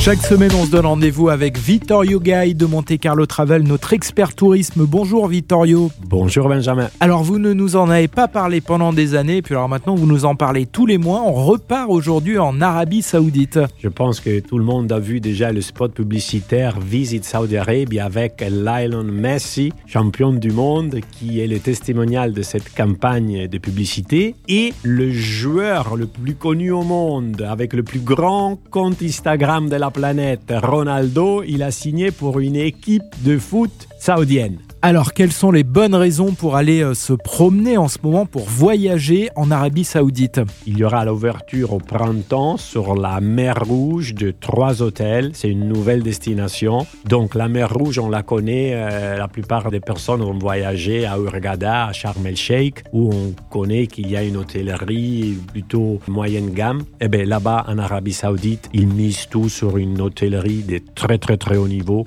Chaque semaine, on se donne rendez-vous avec Vittorio Gay de Monte Carlo Travel, notre expert tourisme. Bonjour Vittorio. Bonjour Benjamin. Alors vous ne nous en avez pas parlé pendant des années, puis alors maintenant vous nous en parlez tous les mois. On repart aujourd'hui en Arabie Saoudite. Je pense que tout le monde a vu déjà le spot publicitaire Visit Saudi Arabia avec Lionel Messi, champion du monde, qui est le testimonial de cette campagne de publicité, et le joueur le plus connu au monde, avec le plus grand compte Instagram de la planète, Ronaldo, il a signé pour une équipe de foot saoudienne. Alors, quelles sont les bonnes raisons pour aller euh, se promener en ce moment, pour voyager en Arabie Saoudite? Il y aura l'ouverture au printemps sur la mer Rouge de trois hôtels. C'est une nouvelle destination. Donc, la mer Rouge, on la connaît. euh, la plupart des personnes vont voyager à Hurghada, à Sharm el-Sheikh, où on connaît qu'il y a une hôtellerie plutôt moyenne gamme. Et bien, là-bas, en Arabie Saoudite, ils misent tout sur une hôtellerie de très, très, très haut niveau.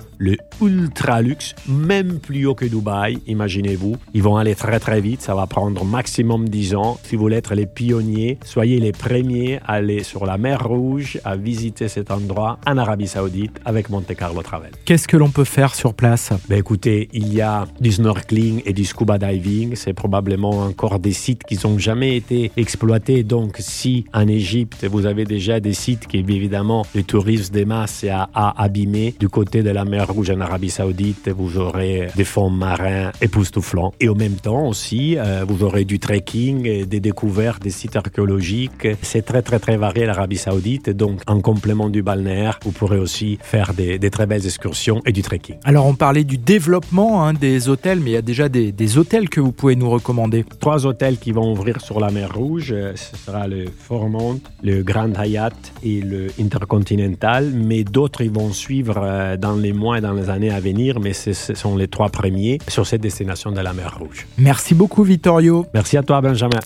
Ultra luxe, même plus haut que Dubaï, imaginez-vous. Ils vont aller très très vite, ça va prendre maximum 10 ans. Si vous voulez être les pionniers, soyez les premiers à aller sur la mer Rouge, à visiter cet endroit en Arabie Saoudite avec Monte Carlo Travel. Qu'est-ce que l'on peut faire sur place? Ben écoutez, il y a du snorkeling et du scuba diving. C'est probablement encore des sites qui n'ont jamais été exploités. Donc, si en Égypte, vous avez déjà des sites qui, évidemment, le tourisme des masses a, a abîmé, du côté de la mer Rouge en Arabie Saoudite, vous aurez des fonds marins époustouflants. Et en même temps aussi, euh, vous aurez du trekking, des découvertes, des sites archéologiques. C'est très, très, très varié l'Arabie Saoudite. Donc, en complément du balnéaire, vous pourrez aussi faire des, des très belles excursions et du trekking. Alors, on parlait du développement hein, des hôtels, mais il y a déjà des, des hôtels que vous pouvez nous recommander. Trois hôtels qui vont ouvrir sur la mer Rouge. Euh, Ce sera le Formont, le Grand Hyatt et le Intercontinental. Mais d'autres, ils vont suivre euh, dans les mois et dans les années à venir. Mais ce ce sont les trois premiers sur cette destination de la mer Rouge. Merci beaucoup Vittorio. Merci à toi, Benjamin.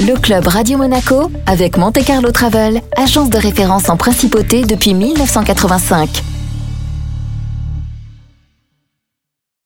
Le club Radio Monaco avec Monte Carlo Travel, agence de référence en principauté depuis 1985.